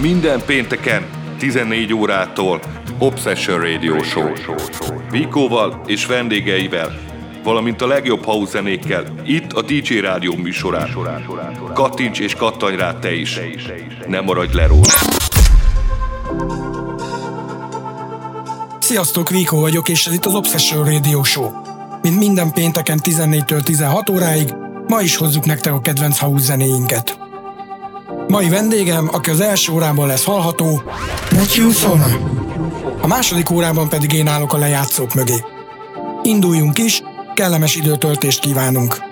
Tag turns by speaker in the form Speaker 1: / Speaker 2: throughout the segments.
Speaker 1: Minden pénteken 14 órától Obsession Radio Show. Vikóval és vendégeivel, valamint a legjobb house zenékkel itt a DJ Rádió műsorán. Kattints és kattanj rá te is. Ne maradj le róla.
Speaker 2: Sziasztok, Viko vagyok, és ez itt az Obsession Radio Show. Mint minden pénteken 14-től 16 óráig, ma is hozzuk nektek a kedvenc house zenéinket. Mai vendégem, aki az első órában lesz hallható, Matthew Sona. A második órában pedig én állok a lejátszók mögé. Induljunk is, kellemes időtöltést kívánunk!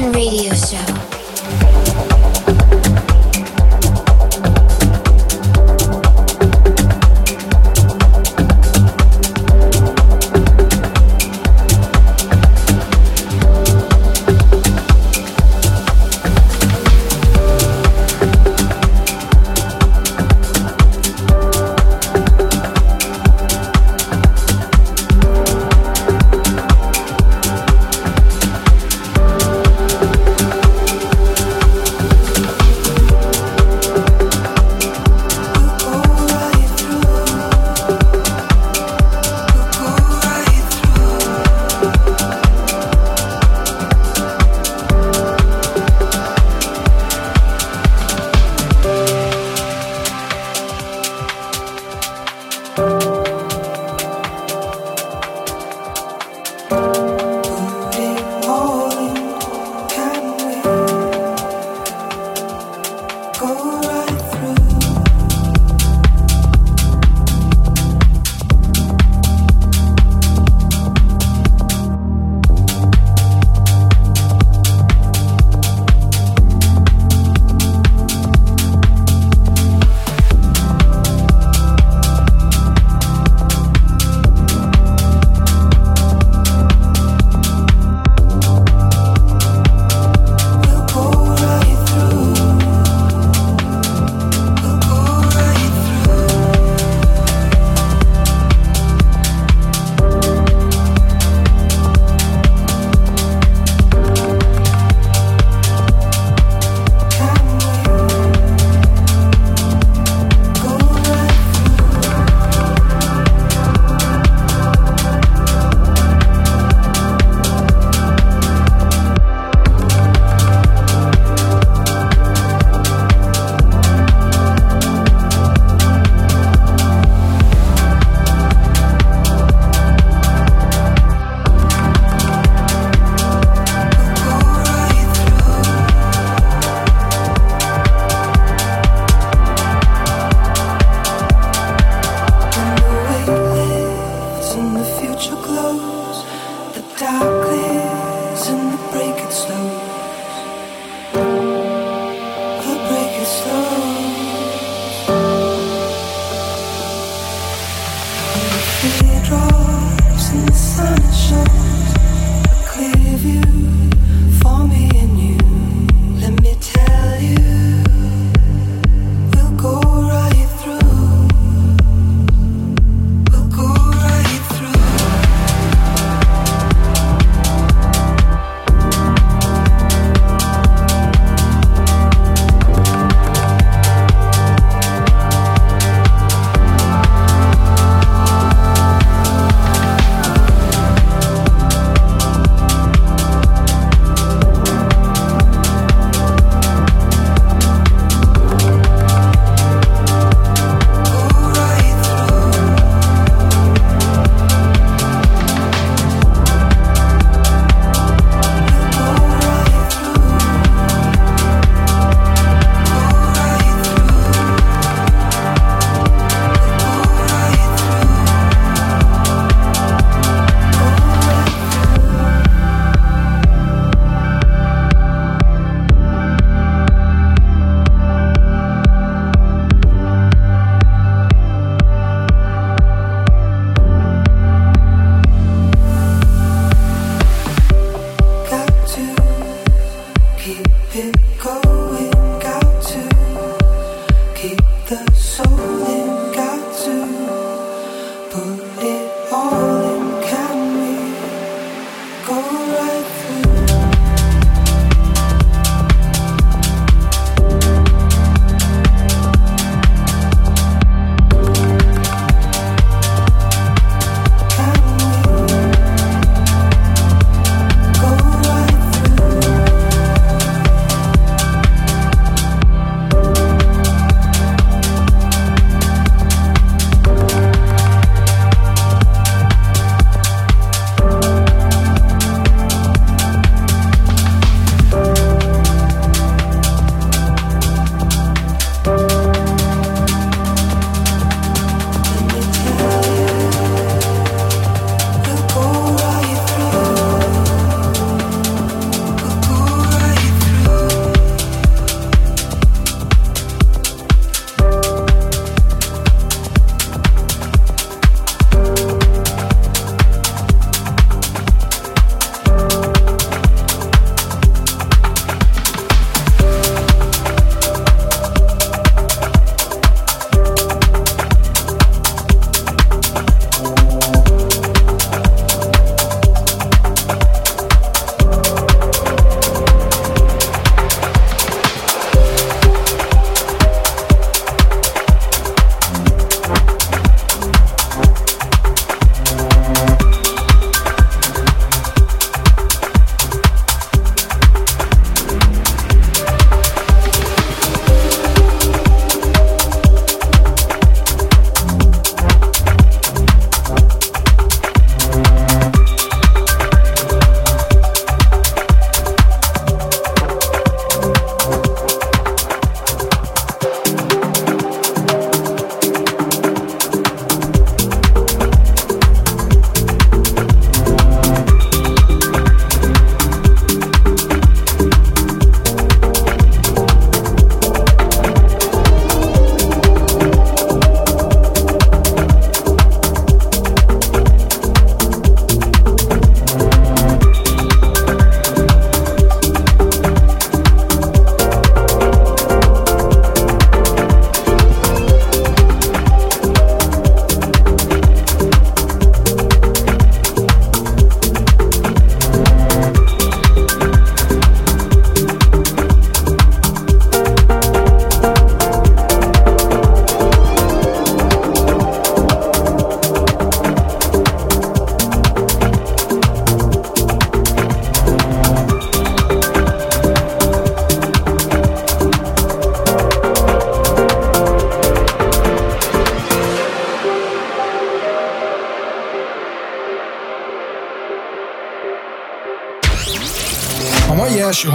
Speaker 2: Radio Show.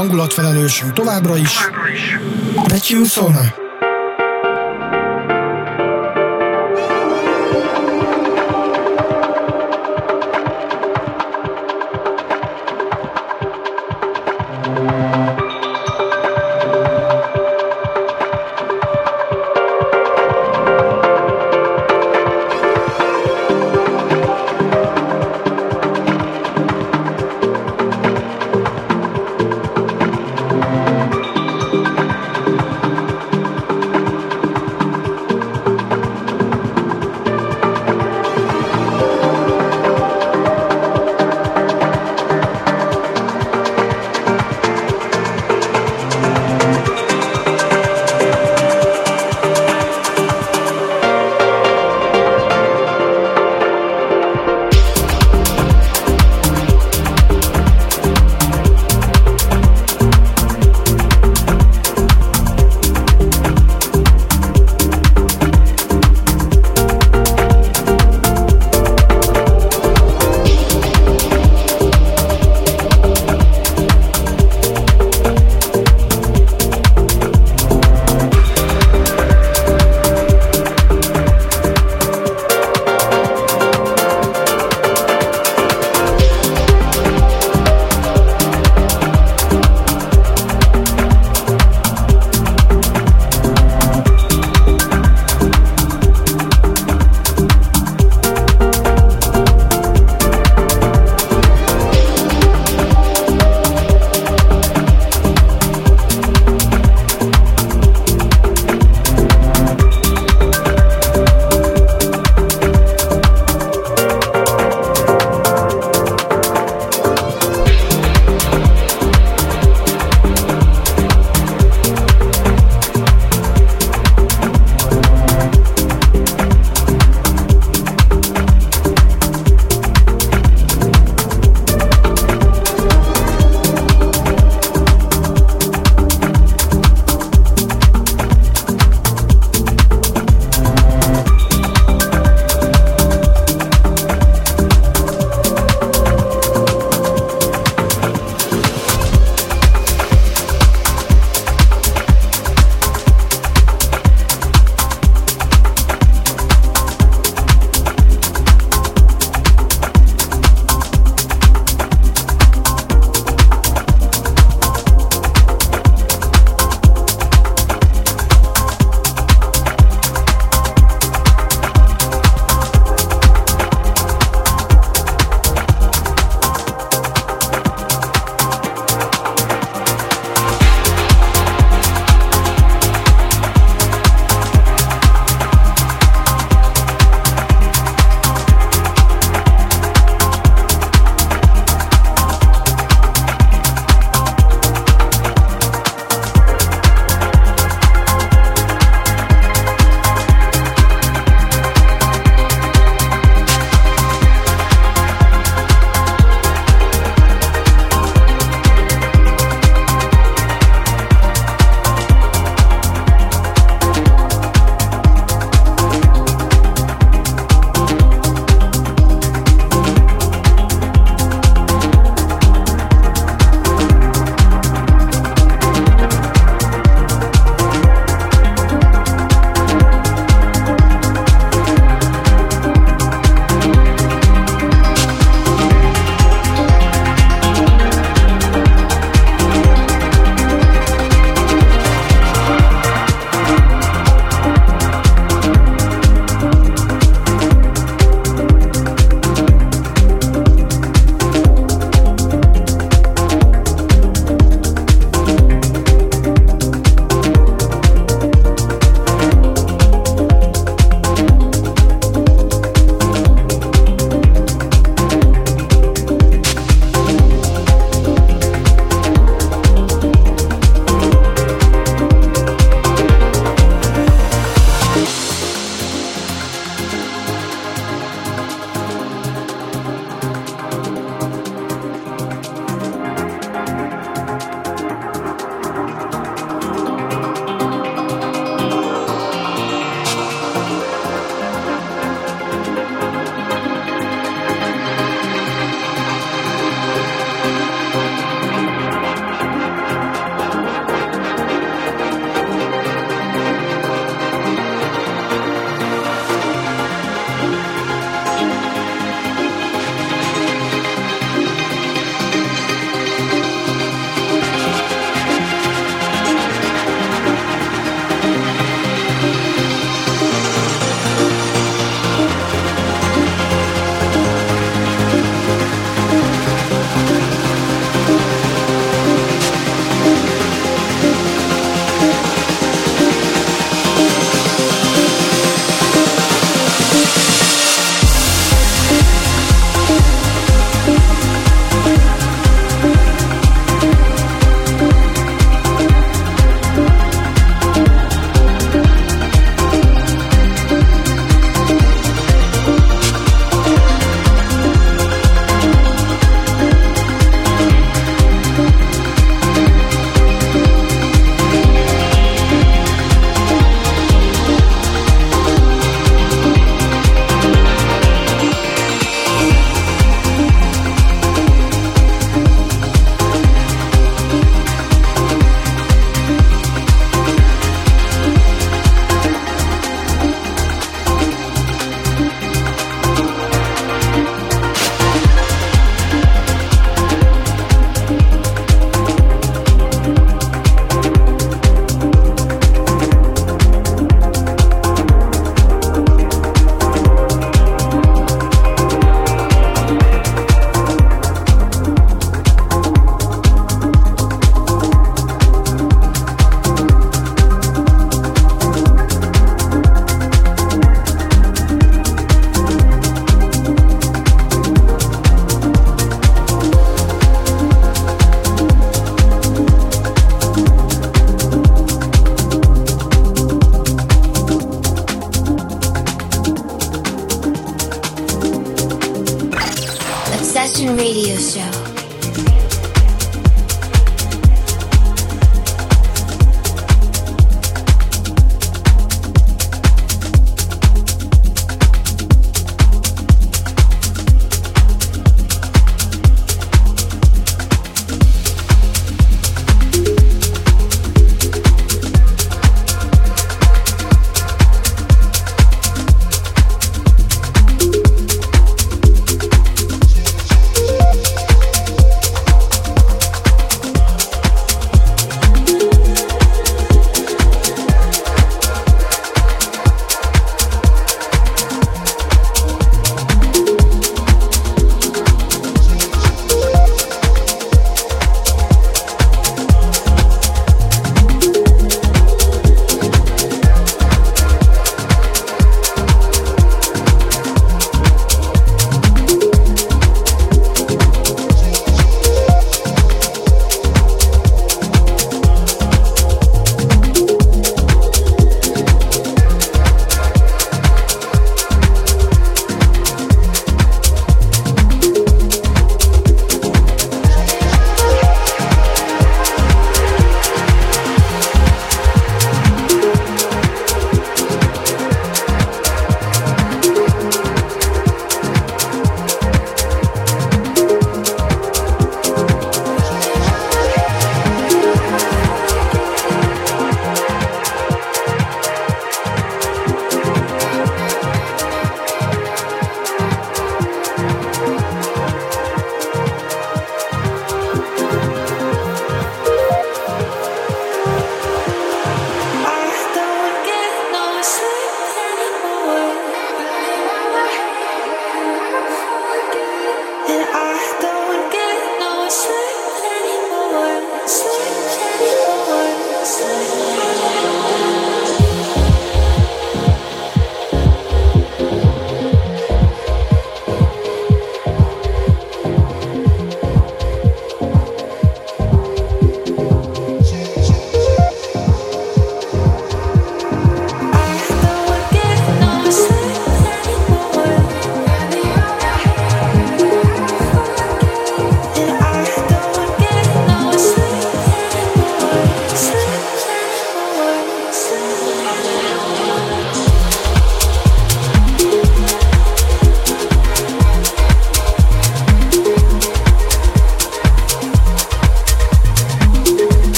Speaker 2: Hangulatfelelősünk továbbra is. Betyúszon!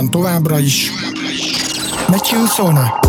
Speaker 2: Órában továbbra is. Matthew Sona.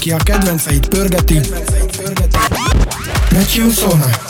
Speaker 3: Aki a kedvenceit pörgeti, Matthew Sona.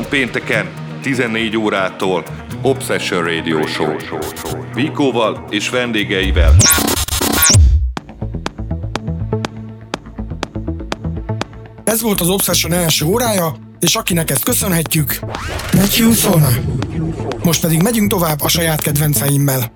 Speaker 1: Minden pénteken 14 órától Obsession Radio Show. Vikóval és vendégeivel.
Speaker 2: Ez volt az Obsession első órája, és akinek ezt köszönhetjük, Matthew Sona. Most pedig megyünk tovább a saját kedvenceimmel.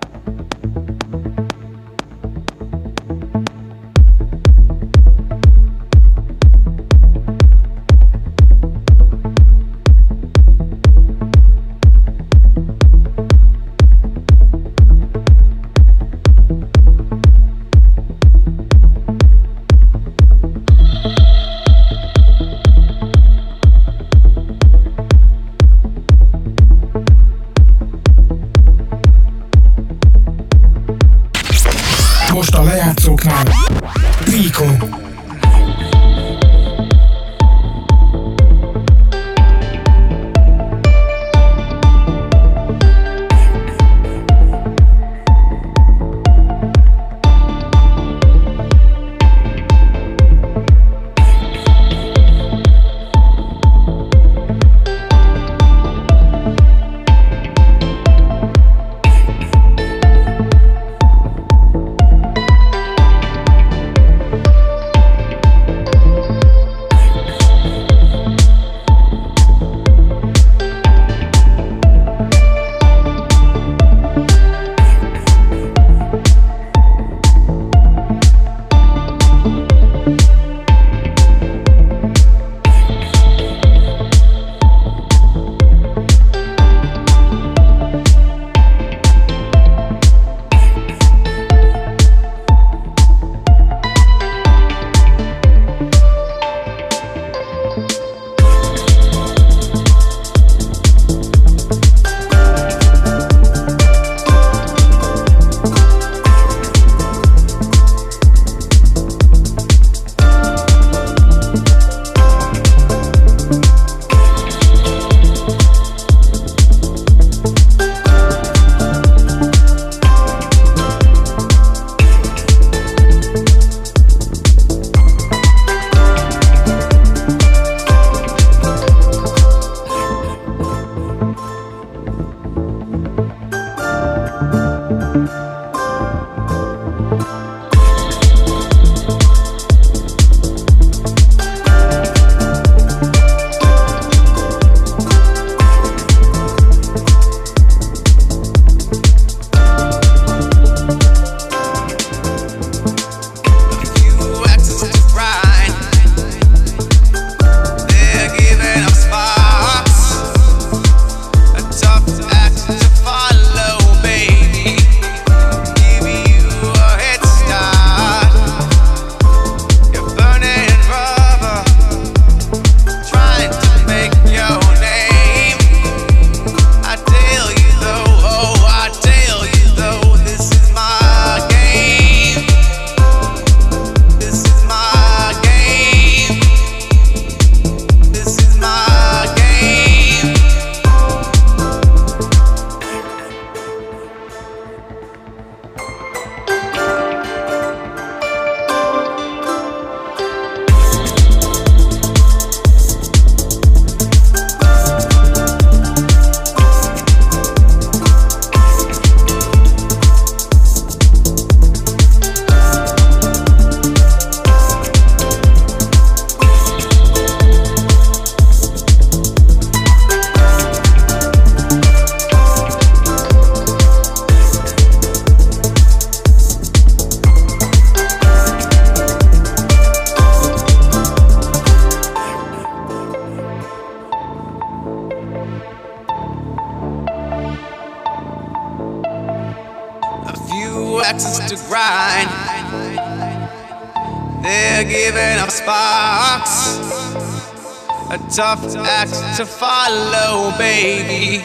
Speaker 4: Tough act to follow, baby.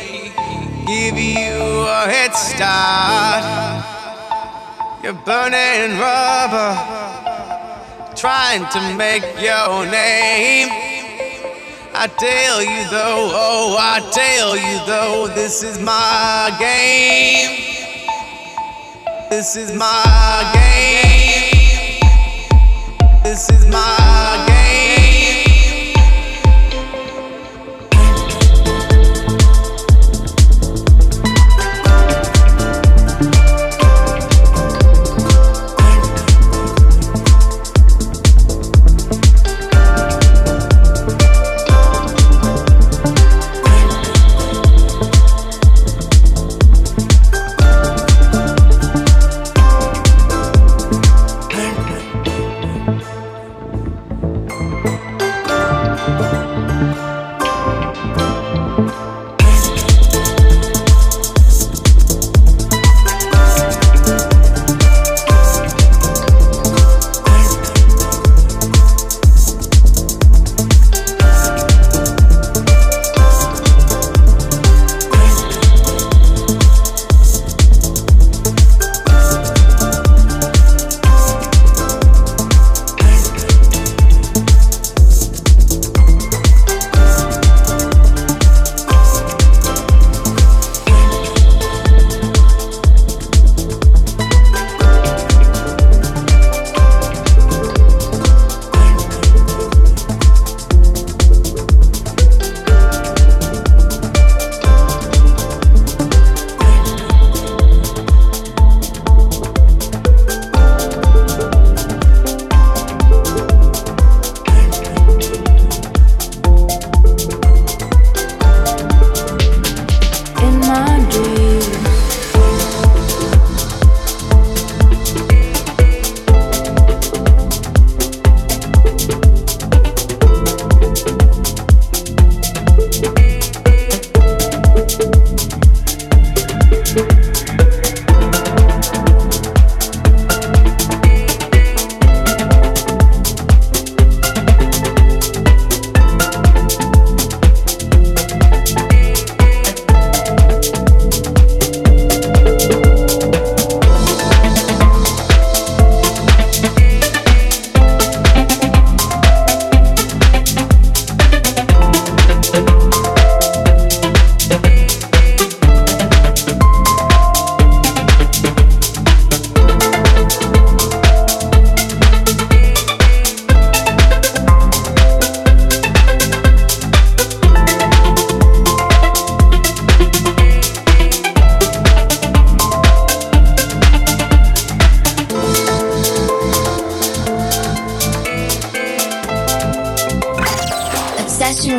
Speaker 4: Give you a head start. You're burning rubber, trying to make your name. I tell you though, oh, I tell you though, this is my game. This is my game. This is my game.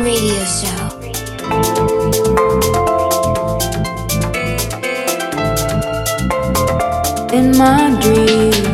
Speaker 5: Radio Show.
Speaker 2: In my dreams.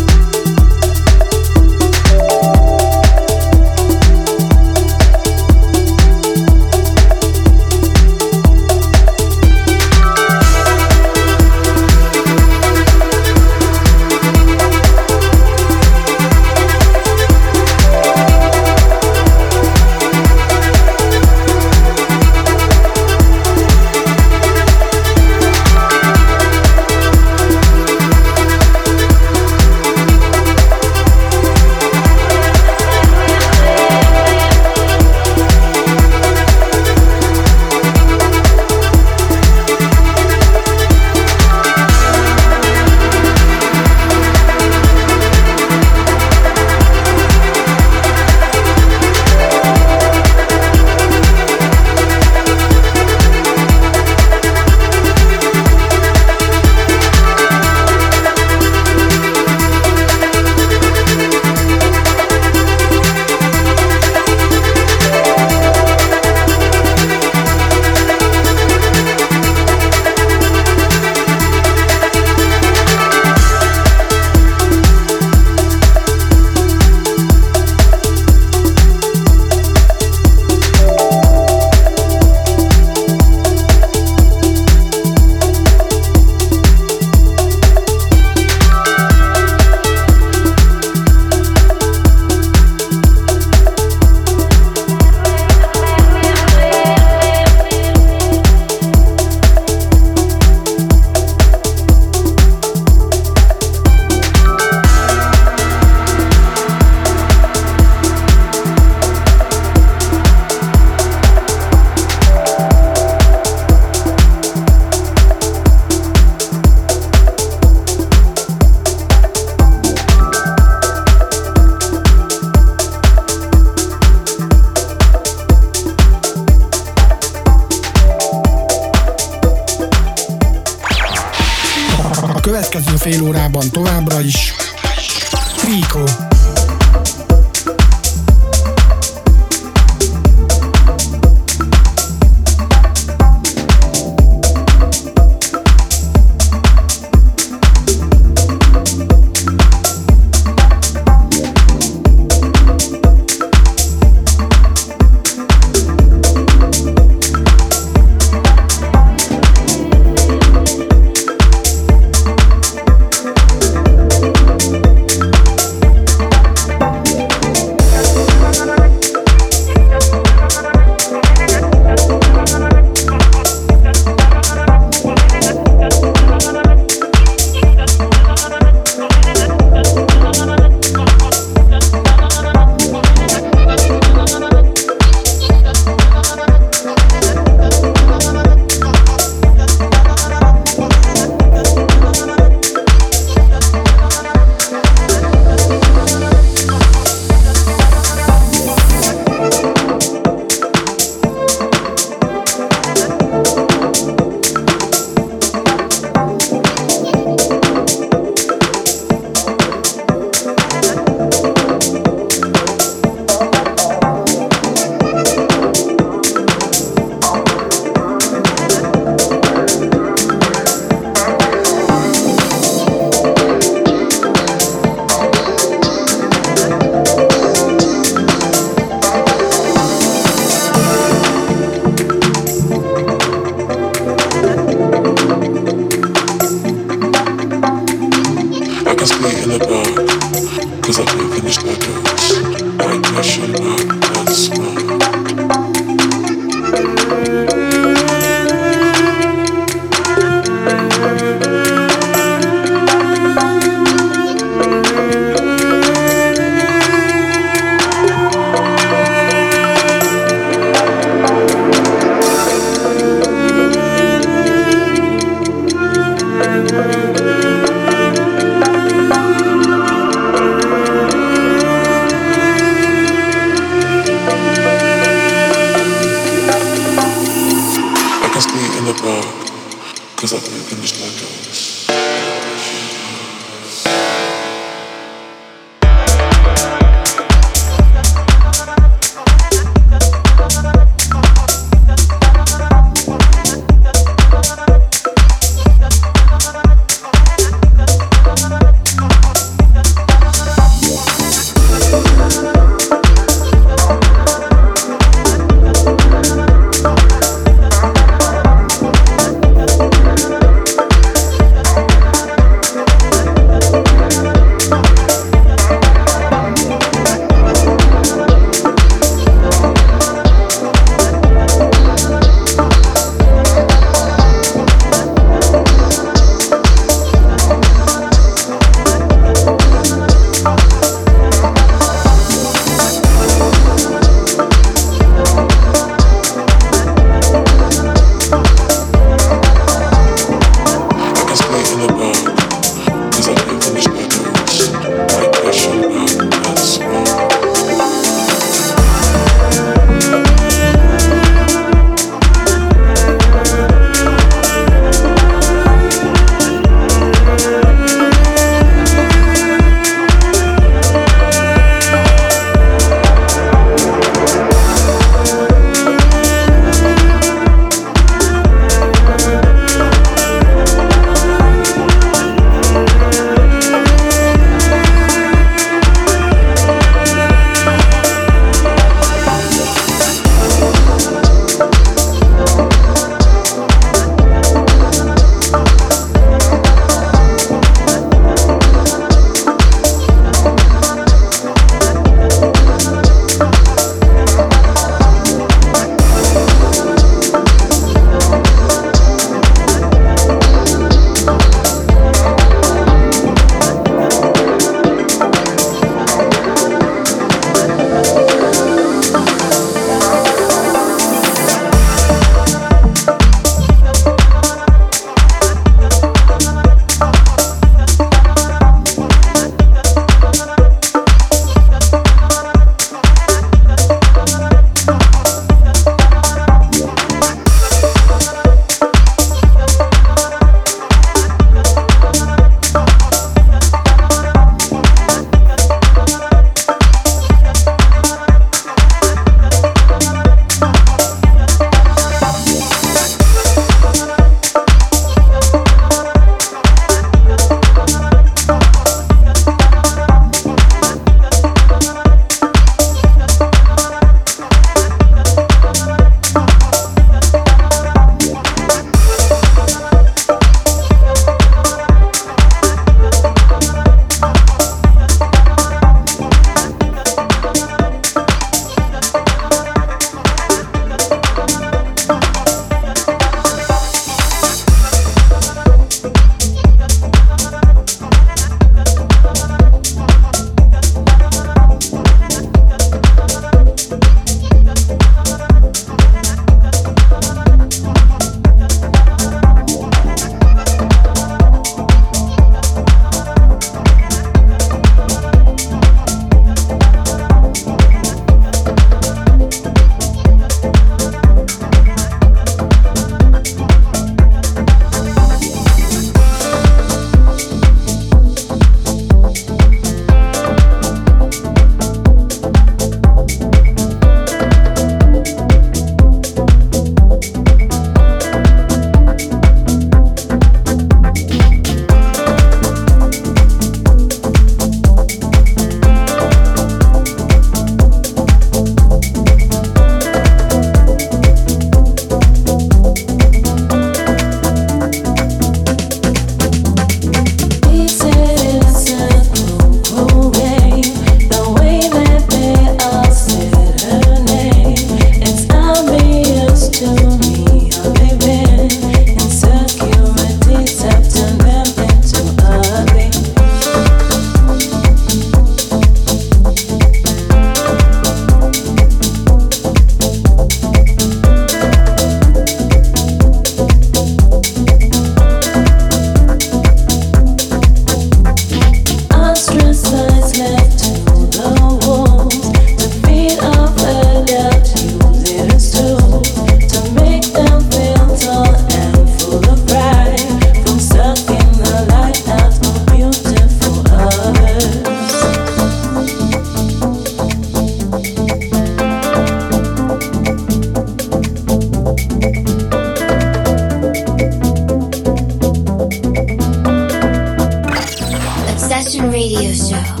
Speaker 2: show.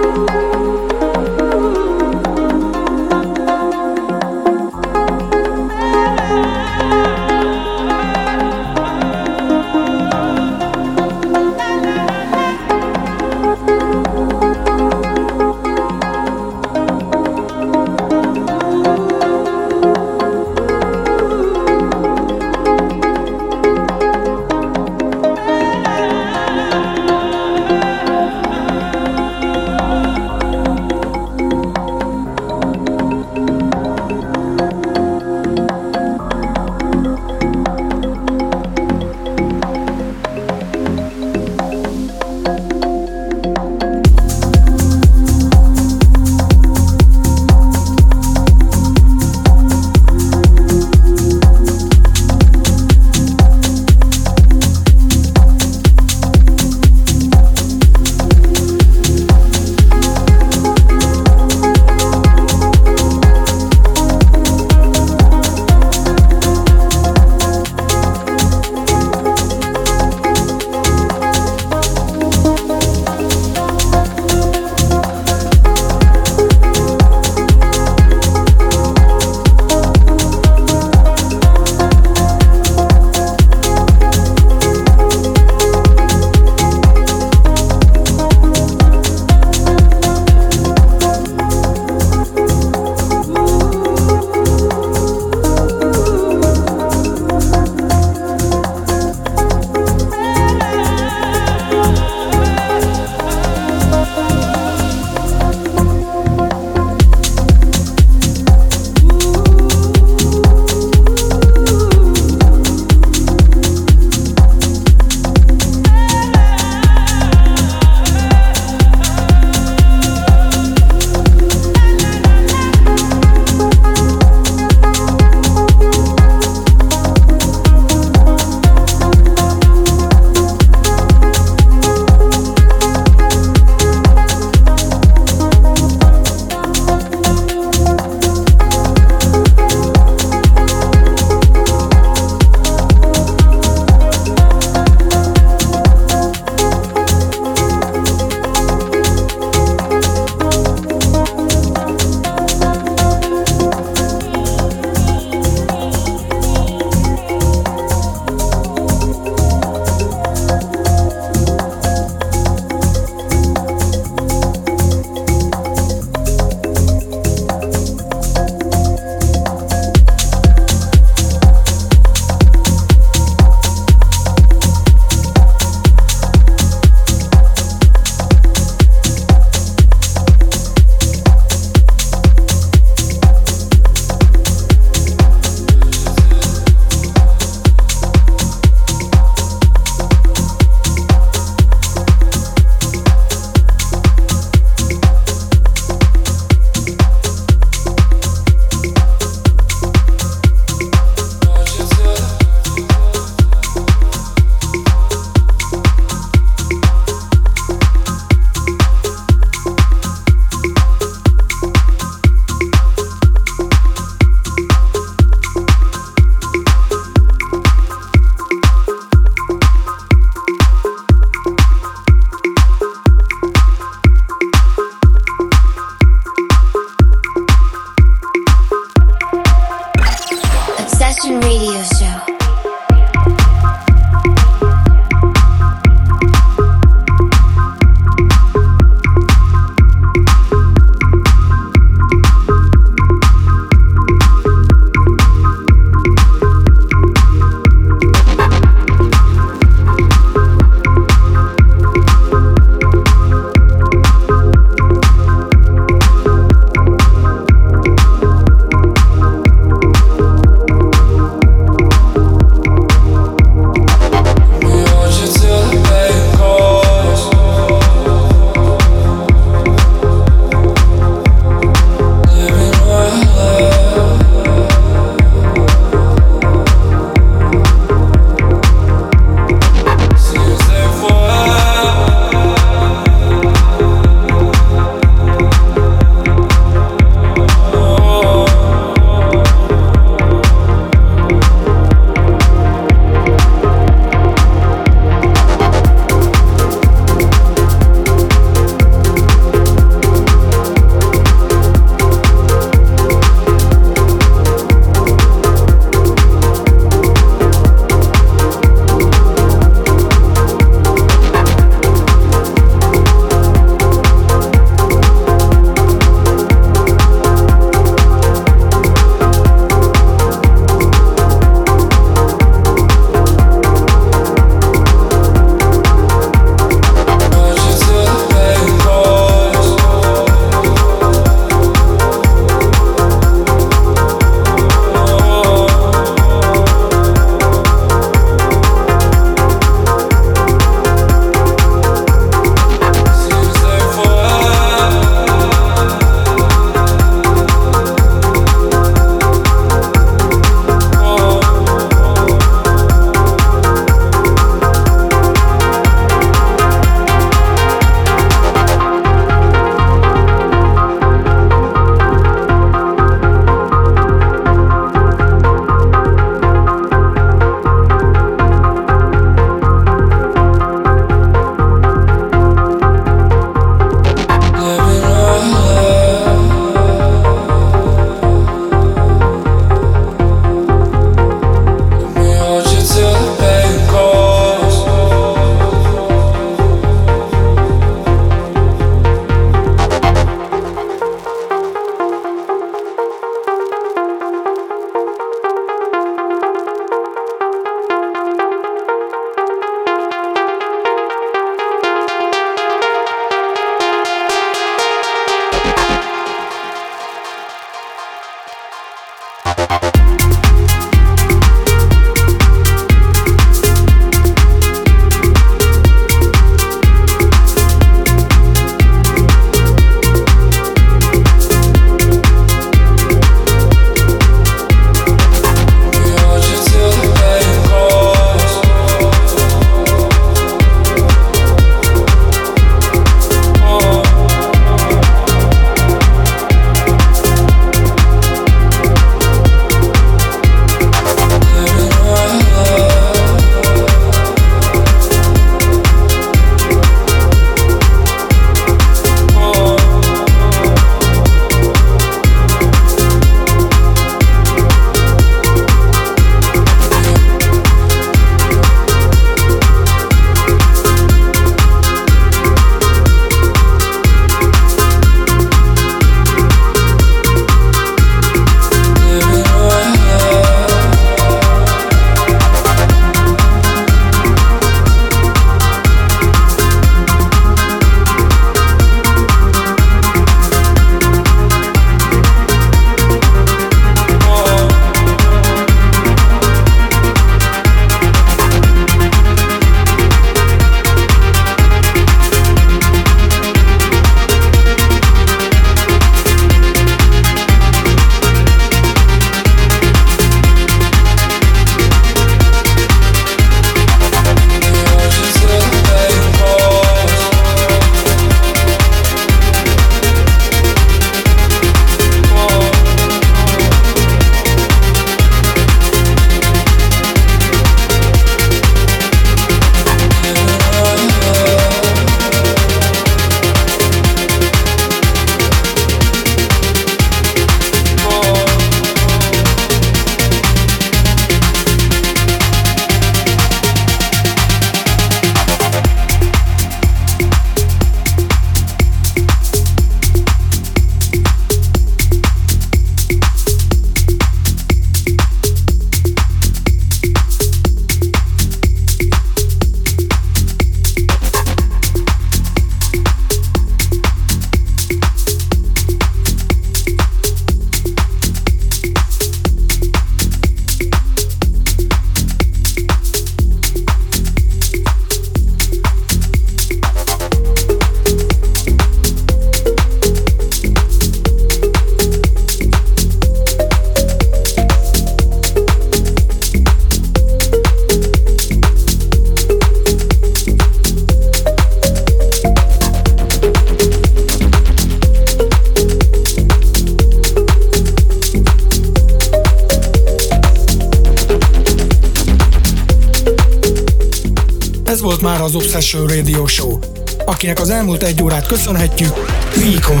Speaker 2: Elmúlt egy órát köszönhetjük Weekon.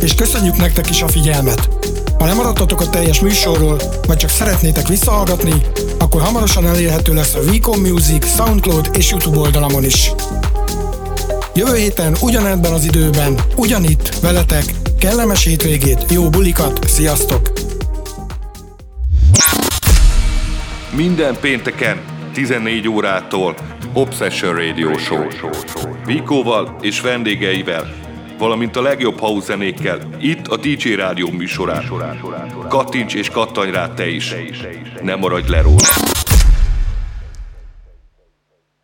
Speaker 2: És köszönjük nektek is a figyelmet! Ha lemaradtatok a teljes műsorról, vagy csak szeretnétek visszahallgatni, akkor hamarosan elérhető lesz a Weekon Music, Soundcloud és YouTube oldalamon is. Jövő héten ugyanebben az időben, ugyanitt, veletek, kellemes hétvégét, jó bulikat, sziasztok!
Speaker 1: Minden pénteken 14 órától Obsession Radio Show. Vikóval és vendégeivel, valamint a legjobb house zenékkel, itt a DJ Rádió műsorán. Kattints és kattanj rá te is. Ne maradj le róla.